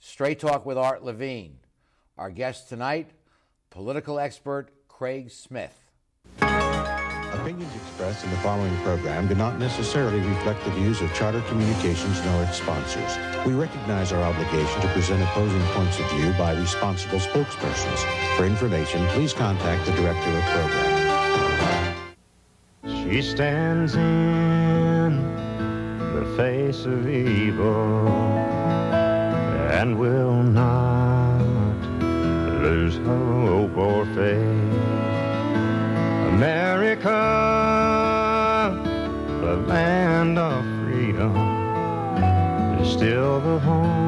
Straight Talk with Art Levine. Our guest tonight, political expert Craig Smith. Opinions expressed in the following program do not necessarily reflect the views of Charter Communications nor its sponsors. We recognize our obligation to present opposing points of view by responsible spokespersons. For information, please contact the director of program. She stands in the face of evil and will not lose hope or faith. America, the land of freedom, is still the home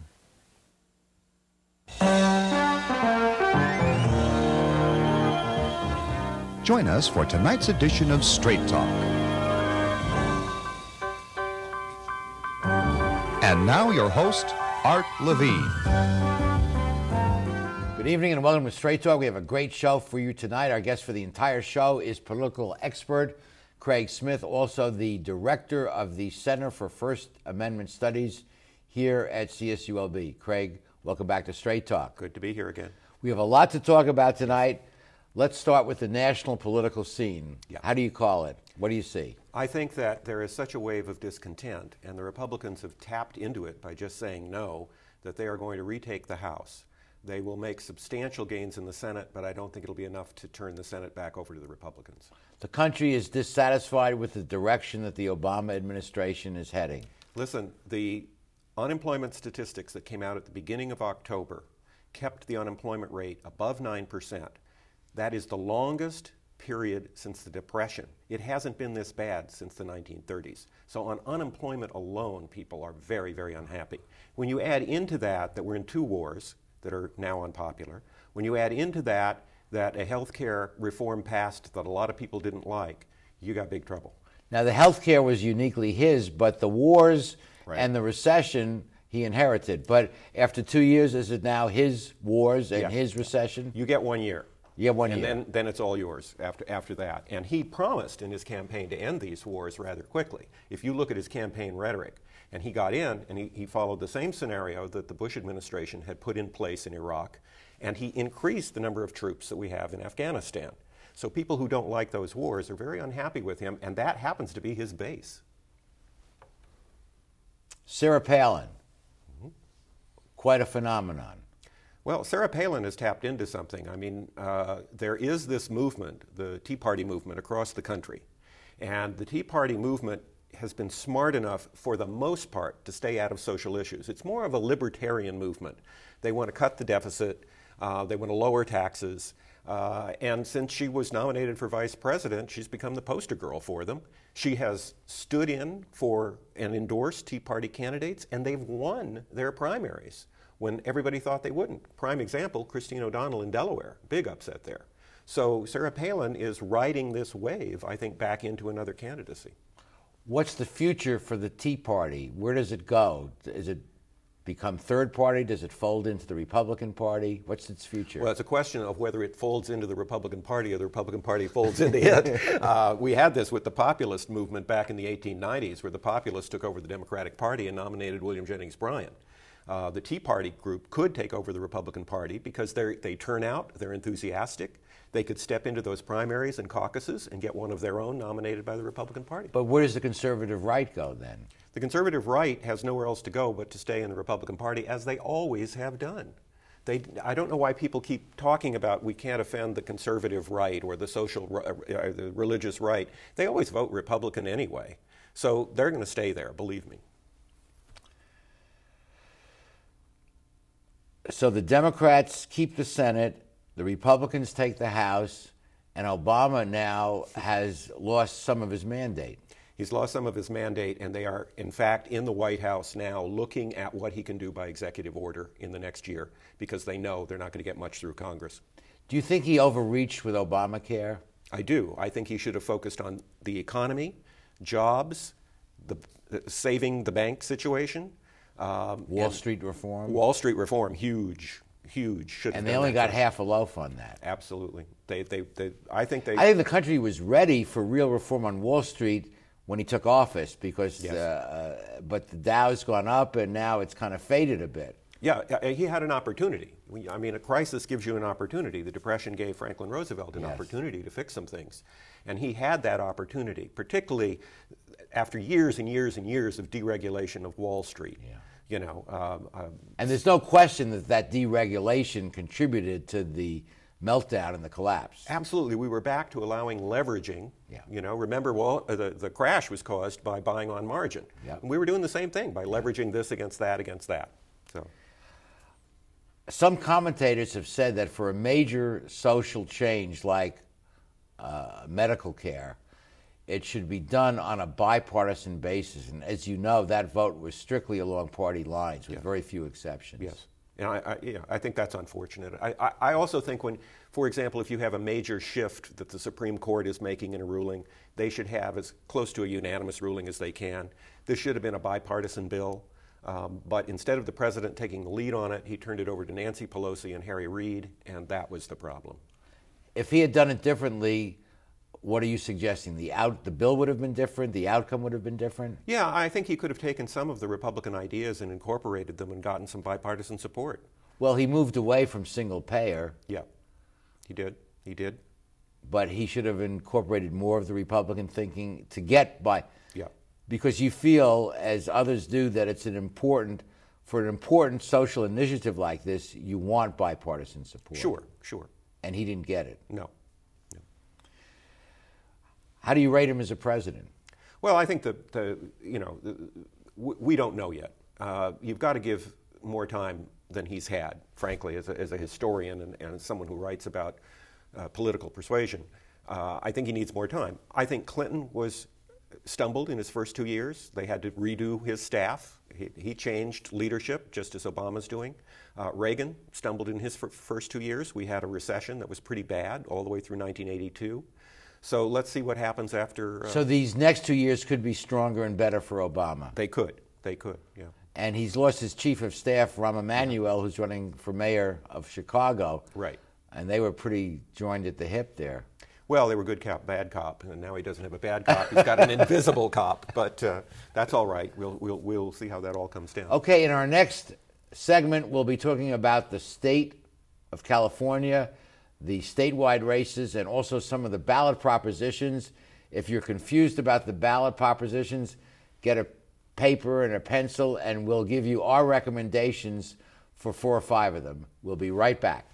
Join us for tonight's edition of Straight Talk. And now, your host, Art Levine. Good evening and welcome to Straight Talk. We have a great show for you tonight. Our guest for the entire show is political expert Craig Smith, also the director of the Center for First Amendment Studies here at CSULB. Craig, welcome back to Straight Talk. Good to be here again. We have a lot to talk about tonight. Let's start with the national political scene. Yeah. How do you call it? What do you see? I think that there is such a wave of discontent, and the Republicans have tapped into it by just saying no, that they are going to retake the House. They will make substantial gains in the Senate, but I don't think it'll be enough to turn the Senate back over to the Republicans. The country is dissatisfied with the direction that the Obama administration is heading. Listen, the unemployment statistics that came out at the beginning of October kept the unemployment rate above 9%. That is the longest period since the Depression. It hasn't been this bad since the 1930s. So, on unemployment alone, people are very, very unhappy. When you add into that that we're in two wars that are now unpopular, when you add into that that a health care reform passed that a lot of people didn't like, you got big trouble. Now, the health care was uniquely his, but the wars Right. and the recession he inherited. But after two years, is it now his wars and Yeah. his recession? You get one year. Have one and year. then, then it's all yours after, after that. And he promised in his campaign to end these wars rather quickly. If you look at his campaign rhetoric, and he got in and he, he followed the same scenario that the Bush administration had put in place in Iraq, and he increased the number of troops that we have in Afghanistan. So people who don't like those wars are very unhappy with him, and that happens to be his base. Sarah Palin, mm-hmm. quite a phenomenon. Well, Sarah Palin has tapped into something. I mean, uh, there is this movement, the Tea Party movement, across the country. And the Tea Party movement has been smart enough, for the most part, to stay out of social issues. It's more of a libertarian movement. They want to cut the deficit, uh, they want to lower taxes. Uh, and since she was nominated for vice president, she's become the poster girl for them. She has stood in for and endorsed Tea Party candidates, and they've won their primaries when everybody thought they wouldn't. Prime example Christine O'Donnell in Delaware, big upset there. So Sarah Palin is riding this wave, I think, back into another candidacy. What's the future for the Tea Party? Where does it go? Is it become third party? Does it fold into the Republican Party? What's its future? Well, it's a question of whether it folds into the Republican Party or the Republican Party folds into it. Uh, we had this with the populist movement back in the 1890s, where the populists took over the Democratic Party and nominated William Jennings Bryan. Uh, the Tea Party group could take over the Republican Party because they they turn out, they're enthusiastic. They could step into those primaries and caucuses and get one of their own nominated by the Republican Party. But where does the conservative right go then? The conservative right has nowhere else to go but to stay in the Republican Party, as they always have done. They, I don't know why people keep talking about we can't offend the conservative right or the social, uh, the religious right. They always vote Republican anyway, so they're going to stay there. Believe me. So the Democrats keep the Senate, the Republicans take the House, and Obama now has lost some of his mandate. He's lost some of his mandate, and they are, in fact, in the White House now looking at what he can do by executive order in the next year because they know they're not going to get much through Congress. Do you think he overreached with Obamacare? I do. I think he should have focused on the economy, jobs, the, the saving the bank situation, um, Wall Street reform. Wall Street reform, huge, huge. Should and they only got half a loaf on that. Absolutely. They, they, they, I think they. I think the country was ready for real reform on Wall Street when he took office because, yes. uh, uh, but the Dow's gone up and now it's kind of faded a bit. Yeah, he had an opportunity. I mean, a crisis gives you an opportunity. The Depression gave Franklin Roosevelt an yes. opportunity to fix some things. And he had that opportunity, particularly after years and years and years of deregulation of Wall Street. Yeah. You know, um, um, and there's no question that that deregulation contributed to the meltdown and the collapse. Absolutely, we were back to allowing leveraging. Yeah. You know, remember, well, uh, the, the crash was caused by buying on margin. Yeah. And we were doing the same thing by leveraging this against that against that. So. Some commentators have said that for a major social change like uh, medical care, it should be done on a bipartisan basis. And as you know, that vote was strictly along party lines with yeah. very few exceptions. Yes. And I, I, yeah, I think that's unfortunate. I, I, I, also think when, for example, if you have a major shift that the Supreme Court is making in a ruling, they should have as close to a unanimous ruling as they can. This should have been a bipartisan bill. Um, but instead of the president taking the lead on it, he turned it over to Nancy Pelosi and Harry Reid, and that was the problem. If he had done it differently, what are you suggesting? The out the bill would have been different. The outcome would have been different. Yeah, I think he could have taken some of the Republican ideas and incorporated them and gotten some bipartisan support. Well, he moved away from single payer. Yeah, he did. He did. But he should have incorporated more of the Republican thinking to get by. Yeah. Because you feel, as others do, that it's an important for an important social initiative like this, you want bipartisan support. Sure, sure. And he didn't get it. No. How do you rate him as a president? Well, I think that you know the, we don't know yet. Uh, you've got to give more time than he's had, frankly, as a, as a historian and, and someone who writes about uh, political persuasion. Uh, I think he needs more time. I think Clinton was stumbled in his first two years. They had to redo his staff. He, he changed leadership, just as Obama's doing. Uh, Reagan stumbled in his f- first two years. We had a recession that was pretty bad all the way through 1982. So let's see what happens after. Uh, so these next two years could be stronger and better for Obama. They could. They could. Yeah. And he's lost his chief of staff, Rahm Emanuel, yeah. who's running for mayor of Chicago. Right. And they were pretty joined at the hip there. Well, they were good cop, bad cop, and now he doesn't have a bad cop. He's got an invisible cop, but uh, that's all right. We'll, we'll, we'll see how that all comes down. Okay, in our next segment, we'll be talking about the state of California the statewide races and also some of the ballot propositions. If you're confused about the ballot propositions, get a paper and a pencil, and we'll give you our recommendations for four or five of them. We'll be right back.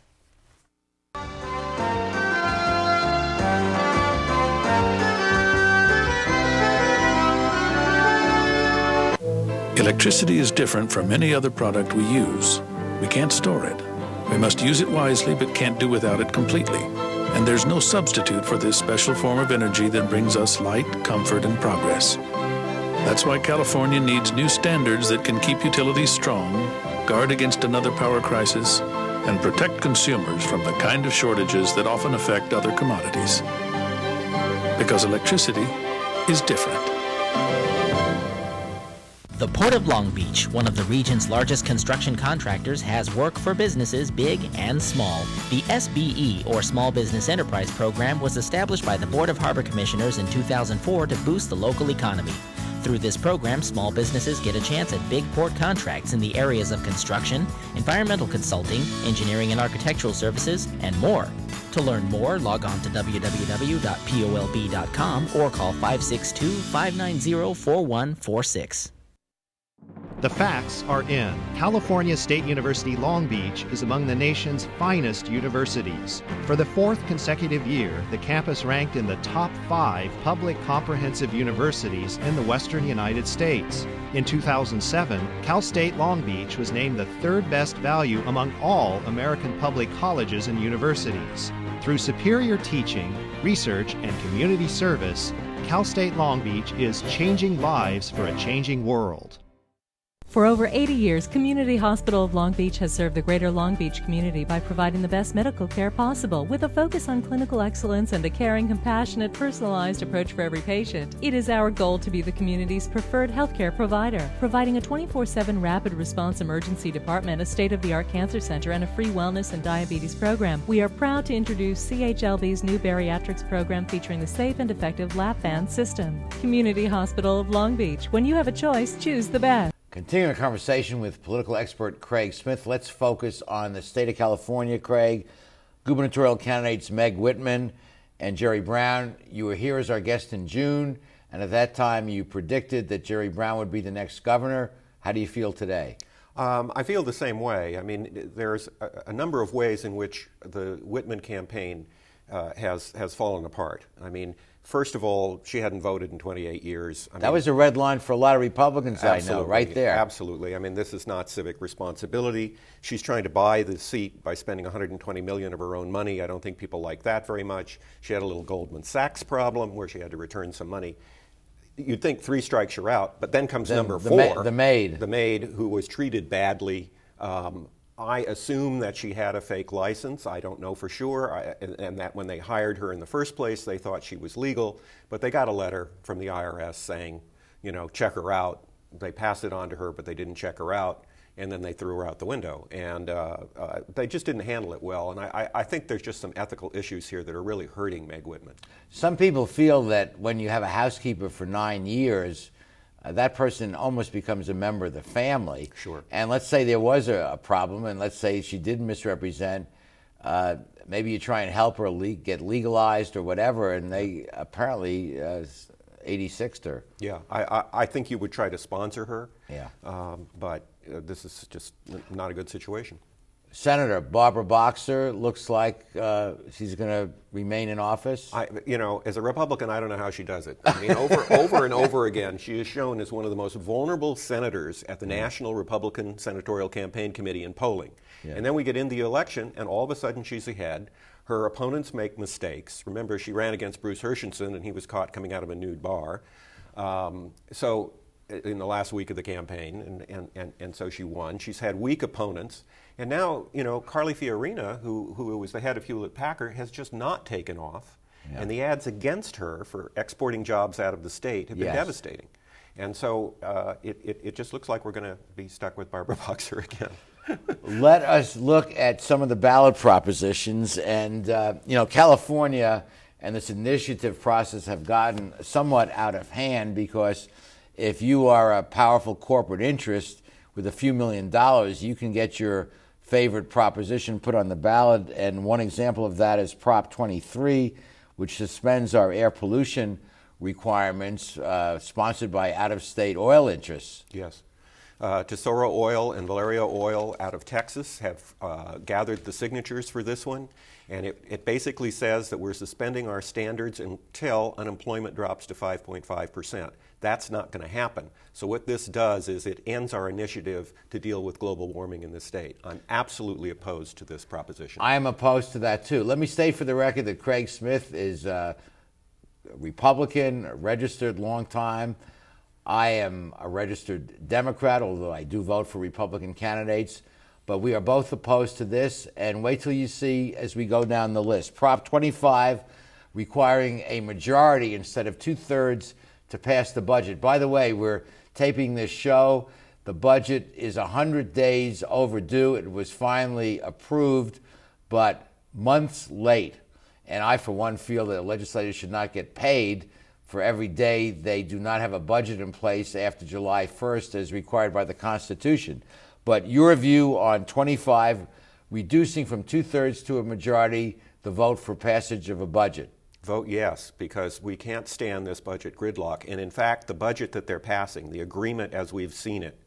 Electricity is different from any other product we use. We can't store it we must use it wisely, but can't do without it completely. And there's no substitute for this special form of energy that brings us light, comfort, and progress. That's why California needs new standards that can keep utilities strong, guard against another power crisis, and protect consumers from the kind of shortages that often affect other commodities. Because electricity is different. The Port of Long Beach, one of the region's largest construction contractors, has work for businesses big and small. The SBE, or Small Business Enterprise Program, was established by the Board of Harbor Commissioners in 2004 to boost the local economy. Through this program, small businesses get a chance at big port contracts in the areas of construction, environmental consulting, engineering and architectural services, and more. To learn more, log on to www.polb.com or call 562 590 4146. The facts are in. California State University Long Beach is among the nation's finest universities. For the fourth consecutive year, the campus ranked in the top five public comprehensive universities in the western United States. In 2007, Cal State Long Beach was named the third best value among all American public colleges and universities. Through superior teaching, research, and community service, Cal State Long Beach is changing lives for a changing world. For over 80 years, Community Hospital of Long Beach has served the greater Long Beach community by providing the best medical care possible with a focus on clinical excellence and a caring, compassionate, personalized approach for every patient. It is our goal to be the community's preferred healthcare provider, providing a 24 7 rapid response emergency department, a state of the art cancer center, and a free wellness and diabetes program. We are proud to introduce CHLB's new bariatrics program featuring the safe and effective lap band system. Community Hospital of Long Beach. When you have a choice, choose the best. Continuing our conversation with political expert Craig Smith, let's focus on the state of California, Craig. Gubernatorial candidates Meg Whitman and Jerry Brown. You were here as our guest in June, and at that time you predicted that Jerry Brown would be the next governor. How do you feel today? Um, I feel the same way. I mean, there's a, a, number of ways in which the Whitman campaign uh, has has fallen apart. I mean, First of all, she hadn't voted in 28 years. I that mean, was a red line for a lot of Republicans, I know, right there. Absolutely. I mean, this is not civic responsibility. She's trying to buy the seat by spending 120 million of her own money. I don't think people like that very much. She had a little Goldman Sachs problem where she had to return some money. You'd think three strikes you're out, but then comes number the four. Ma- the maid. The maid who was treated badly. Um, I assume that she had a fake license. I don't know for sure. I, and, and, that when they hired her in the first place, they thought she was legal. But they got a letter from the IRS saying, you know, check her out. They passed it on to her, but they didn't check her out. And then they threw her out the window. And uh, uh, they just didn't handle it well. And I, I think there's just some ethical issues here that are really hurting Meg Whitman. Some people feel that when you have a housekeeper for nine years, uh, that person almost becomes a member of the family. Sure. And let's say there was a, a problem, and let's say she did misrepresent. Uh, maybe you try and help her le- get legalized or whatever, and they apparently uh, 86'd her. Yeah, I, I, I, think you would try to sponsor her. Yeah. Um, but uh, this is just not a good situation. Senator Barbara Boxer looks like uh, she's going to remain in office. I, you know, as a Republican, I don't know how she does it. I mean, over, over and over again, she is shown as one of the most vulnerable senators at the mm. National Republican Senatorial Campaign Committee in polling. Yeah. And then we get in the election, and all of a sudden she's ahead. Her opponents make mistakes. Remember, she ran against Bruce Herschensohn, and he was caught coming out of a nude bar. Um, so, in the last week of the campaign, and, and, and, and so she won. She's had weak opponents. And now, you know, Carly Fiorina, who, who was the head of Hewlett Packard, has just not taken off. Yeah. And the ads against her for exporting jobs out of the state have been yes. devastating. And so uh, it, it, it, just looks like we're going to be stuck with Barbara Boxer again. Let us look at some of the ballot propositions. And, uh, you know, California and this initiative process have gotten somewhat out of hand because if you are a powerful corporate interest with a few million dollars, you can get your favorite proposition put on the ballot. And one example of that is Prop 23, which suspends our air pollution requirements, uh, sponsored by out of state oil interests. Yes. Uh, Tesoro Oil and Valero Oil out of Texas have uh, gathered the signatures for this one. And it, it basically says that we're suspending our standards until unemployment drops to 5.5%. That's not going to happen. So, what this does is it ends our initiative to deal with global warming in the state. I'm absolutely opposed to this proposition. I am opposed to that too. Let me state for the record that Craig Smith is uh, a Republican, a registered long time. I am a registered Democrat, although I do vote for Republican candidates. But we are both opposed to this, and wait till you see as we go down the list. Prop 25 requiring a majority instead of two thirds to pass the budget. By the way, we're taping this show. The budget is 100 days overdue. It was finally approved, but months late. And I, for one, feel that legislators should not get paid for every day they do not have a budget in place after July 1st as required by the Constitution. But your view on 25 reducing from two thirds to a majority the vote for passage of a budget? Vote yes, because we can't stand this budget gridlock. And in fact, the budget that they're passing, the agreement as we've seen it,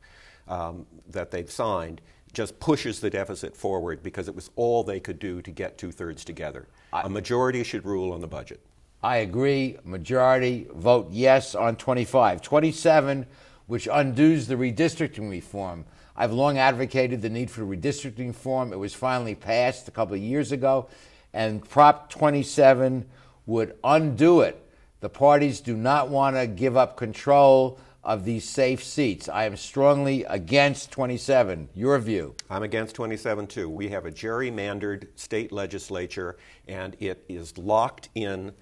um, that they've signed, just pushes the deficit forward because it was all they could do to get two thirds together. A majority should rule on the budget. I agree. Majority vote yes on 25. 27, which undoes the redistricting reform. I've long advocated the need for redistricting reform. It was finally passed a couple of years ago, and Prop 27 would undo it. The parties do not want to give up control of these safe seats. I am strongly against 27. Your view? I'm against 27 too. We have a gerrymandered state legislature, and it is locked in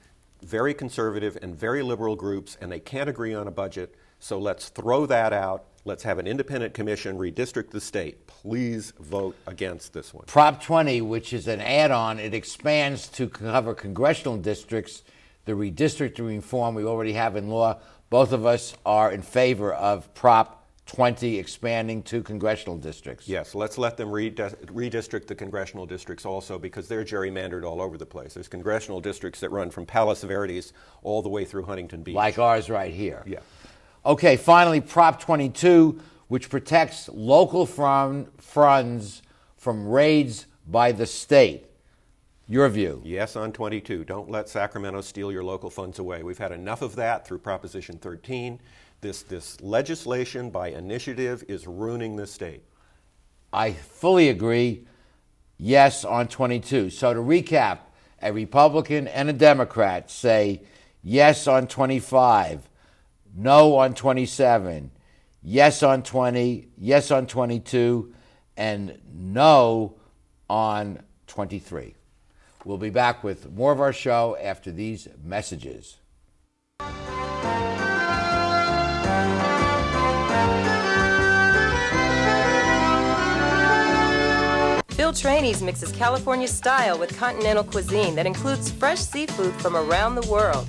very conservative and very liberal groups, and they can't agree on a budget. So let's throw that out. Let's have an independent commission redistrict the state. Please vote against this one. Prop 20, which is an add on, it expands to cover congressional districts. The redistricting reform we already have in law. Both of us are in favor of Prop 20 expanding to congressional districts. Yes, let's let them redi- redistrict the congressional districts also because they're gerrymandered all over the place. There's congressional districts that run from Palos Verdes all the way through Huntington Beach. Like ours right here. Yeah. Okay, finally, Prop 22, which protects local fund, funds from raids by the state. Your view? Yes, on 22. Don't let Sacramento steal your local funds away. We've had enough of that through Proposition 13. This, this legislation by initiative is ruining the state. I fully agree. Yes, on 22. So to recap, a Republican and a Democrat say yes on 25, no on 27, yes on 20, yes on 22, and no on 23. We'll be back with more of our show after these messages. Phil Trani's mixes California style with continental cuisine that includes fresh seafood from around the world.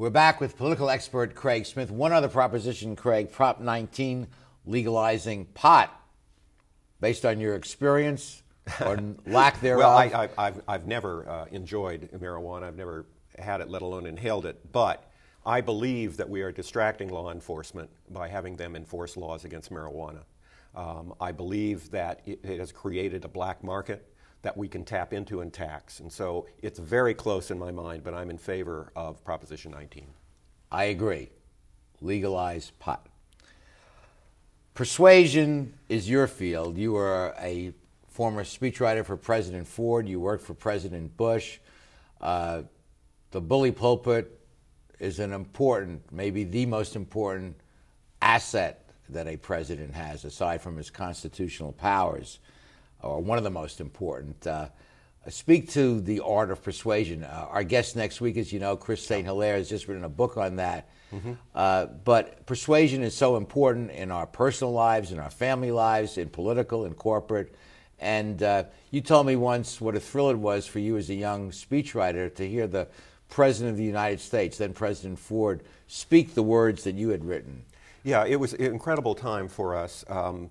We're back with political expert Craig Smith. One other proposition, Craig, Prop 19, legalizing pot. Based on your experience or lack thereof? Well, I, I, have I've never uh, enjoyed marijuana. I've never had it, let alone inhaled it. But I believe that we are distracting law enforcement by having them enforce laws against marijuana. Um, I believe that it, it has created a black market that we can tap into and tax. And so it's very close in my mind, but I'm in favor of Proposition 19. I agree. Legalize pot. Persuasion is your field. You were a former speechwriter for President Ford. You worked for President Bush. Uh, the bully pulpit is an important, maybe the most important asset that a president has, aside from his constitutional powers, or one of the most important. Uh, speak to the art of persuasion. Uh, our guest next week, as you know, Chris St. Hilaire has just written a book on that. Mm-hmm. Uh, but persuasion is so important in our personal lives, in our family lives, in political in corporate. And uh, you told me once what a thrill it was for you as a young speechwriter to hear the President of the United States, then President Ford, speak the words that you had written. Yeah, it was an incredible time for us. Um,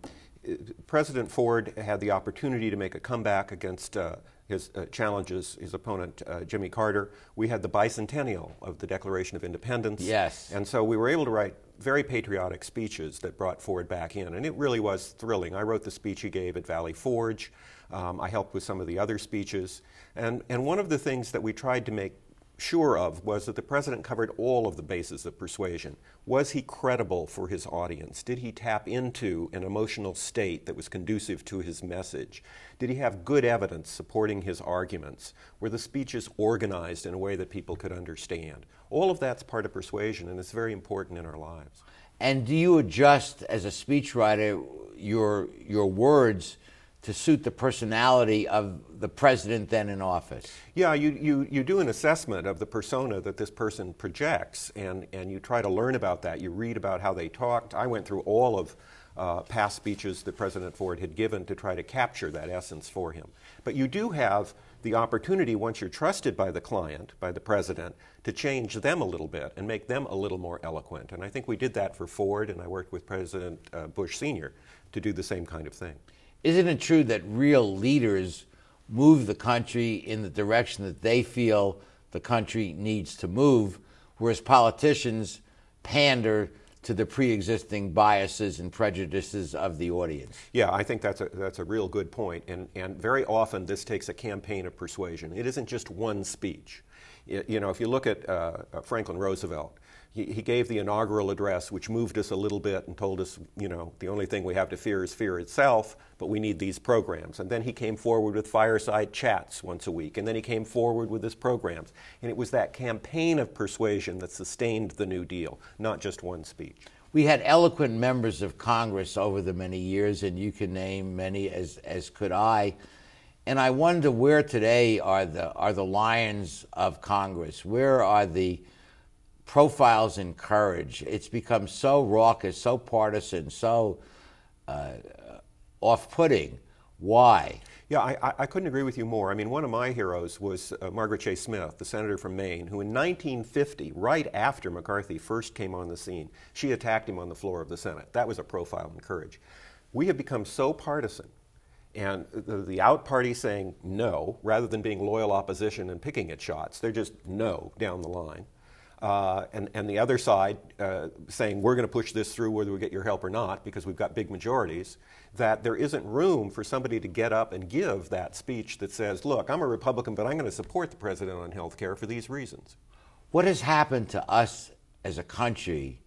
President Ford had the opportunity to make a comeback against uh, his uh, challenges, his opponent, uh, Jimmy Carter. We had the bicentennial of the Declaration of Independence. Yes. And so we were able to write very patriotic speeches that brought Ford back in. And it really was thrilling. I wrote the speech he gave at Valley Forge. Um, I helped with some of the other speeches. And, and one of the things that we tried to make sure of was that the president covered all of the bases of persuasion. Was he credible for his audience? Did he tap into an emotional state that was conducive to his message? Did he have good evidence supporting his arguments? Were the speeches organized in a way that people could understand? All of that's part of persuasion, and it's very important in our lives. And do you adjust as a speechwriter your your words to suit the personality of the president then in office? Yeah, you, you, you do an assessment of the persona that this person projects, and, and you try to learn about that. You read about how they talked. I went through all of uh, past speeches that President Ford had given to try to capture that essence for him. But you do have the opportunity, once you're trusted by the client, by the president, to change them a little bit and make them a little more eloquent. And I think we did that for Ford, and I worked with President uh, Bush Sr. to do the same kind of thing. Isn't it true that real leaders move the country in the direction that they feel the country needs to move, whereas politicians pander to the pre-existing biases and prejudices of the audience. Yeah, I think that's a that's a real good point, and and very often this takes a campaign of persuasion. It isn't just one speech. You know, if you look at uh, Franklin Roosevelt, he, he gave the inaugural address, which moved us a little bit and told us, you know, the only thing we have to fear is fear itself, but we need these programs. And then he came forward with fireside chats once a week, and then he came forward with his programs. And it was that campaign of persuasion that sustained the New Deal, not just one speech. We had eloquent members of Congress over the many years, and you can name many as, as could I. And I wonder where today are the, are the lions of Congress? Where are the profiles in courage. It's become so raucous, so partisan, so uh, off putting. Why? Yeah, I, I, couldn't agree with you more. I mean, one of my heroes was uh, Margaret Chase Smith, the senator from Maine, who in 1950, right after McCarthy first came on the scene, she attacked him on the floor of the Senate. That was a profile in courage. We have become so partisan and the, the, out party saying no rather than being loyal opposition and picking at shots. They're just no down the line uh, and, and the other side uh, saying we're going to push this through whether we get your help or not because we've got big majorities, that there isn't room for somebody to get up and give that speech that says, look, I'm a Republican, but I'm going to support the president on health care for these reasons. What has happened to us as a country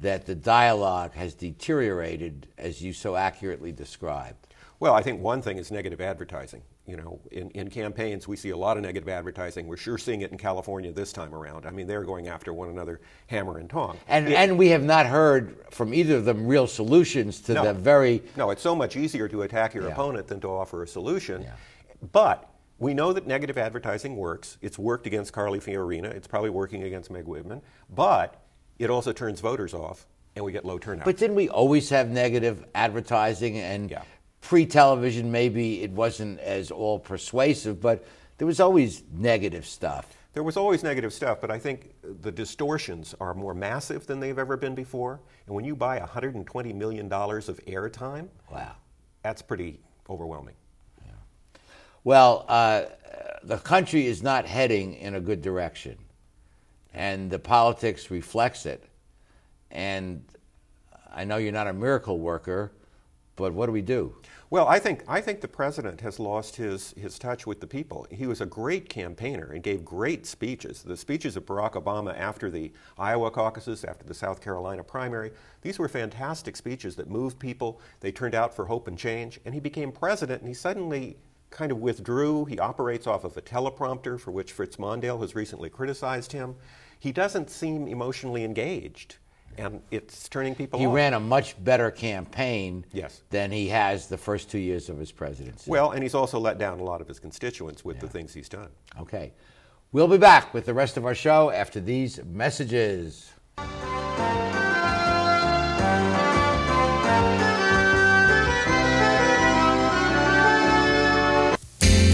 that the dialogue has deteriorated as you so accurately described? Well, I think one thing is negative advertising. You know, in, in campaigns, we see a lot of negative advertising. We're sure seeing it in California this time around. I mean, they're going after one another hammer and tong. And, it, and we have not heard from either of them real solutions to no, the very. No, it's so much easier to attack your yeah. opponent than to offer a solution. Yeah. But we know that negative advertising works. It's worked against Carly Fiorina. It's probably working against Meg Whitman. But it also turns voters off, and we get low turnout. But didn't we always have negative advertising and yeah pre television, maybe it wasn't as all persuasive, but there was always negative stuff. There was always negative stuff, but I think the distortions are more massive than they've ever been before. And when you buy $120 million of airtime, wow, that's pretty overwhelming. Yeah. Well, uh, the country is not heading in a good direction, and the politics reflects it. And I know you're not a miracle worker, but what do we do? Well, I think I think the president has lost his his touch with the people. He was a great campaigner and gave great speeches. The speeches of Barack Obama after the Iowa caucuses, after the South Carolina primary, these were fantastic speeches that moved people. They turned out for hope and change, and he became president and he suddenly kind of withdrew. He operates off of a teleprompter for which Fritz Mondale has recently criticized him. He doesn't seem emotionally engaged and it's turning people He off. ran a much better campaign Yes. than he has the first two years of his presidency. Well, and he's also let down a lot of his constituents with the things he's done. Okay. We'll be back with the rest of our show after these messages.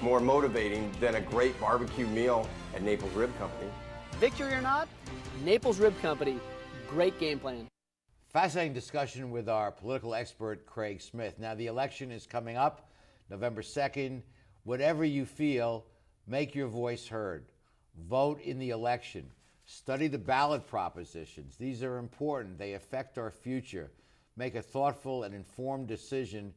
more motivating than a great barbecue meal at Naples Rib Company. Victory or not, Naples Rib Company, great game plan. Fascinating discussion with our political expert, Craig Smith. Now, the election is coming up November 2nd. Whatever you feel, make your voice heard. Vote in the election. Study the ballot propositions. These are important, they affect our future. Make a thoughtful and informed decision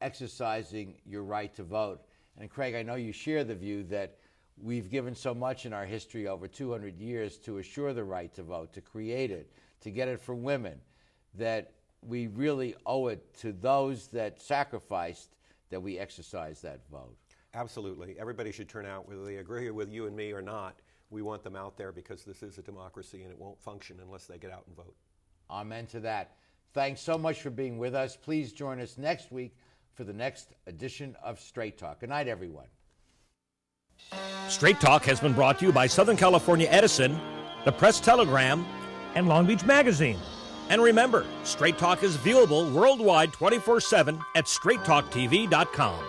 exercising your right to vote. And, Craig, I know you share the view that we've given so much in our history over 200 years to assure the right to vote, to create it, to get it for women, that we really owe it to those that sacrificed that we exercise that vote. Absolutely. Everybody should turn out, whether they agree with you and me or not. We want them out there because this is a democracy and it won't function unless they get out and vote. Amen to that. Thanks so much for being with us. Please join us next week for the next edition of Straight Talk. Good night, everyone. Straight Talk has been brought to you by Southern California Edison, the Press Telegram, and Long Beach Magazine. And remember, Straight Talk is viewable worldwide 24 7 at straighttalktv.com.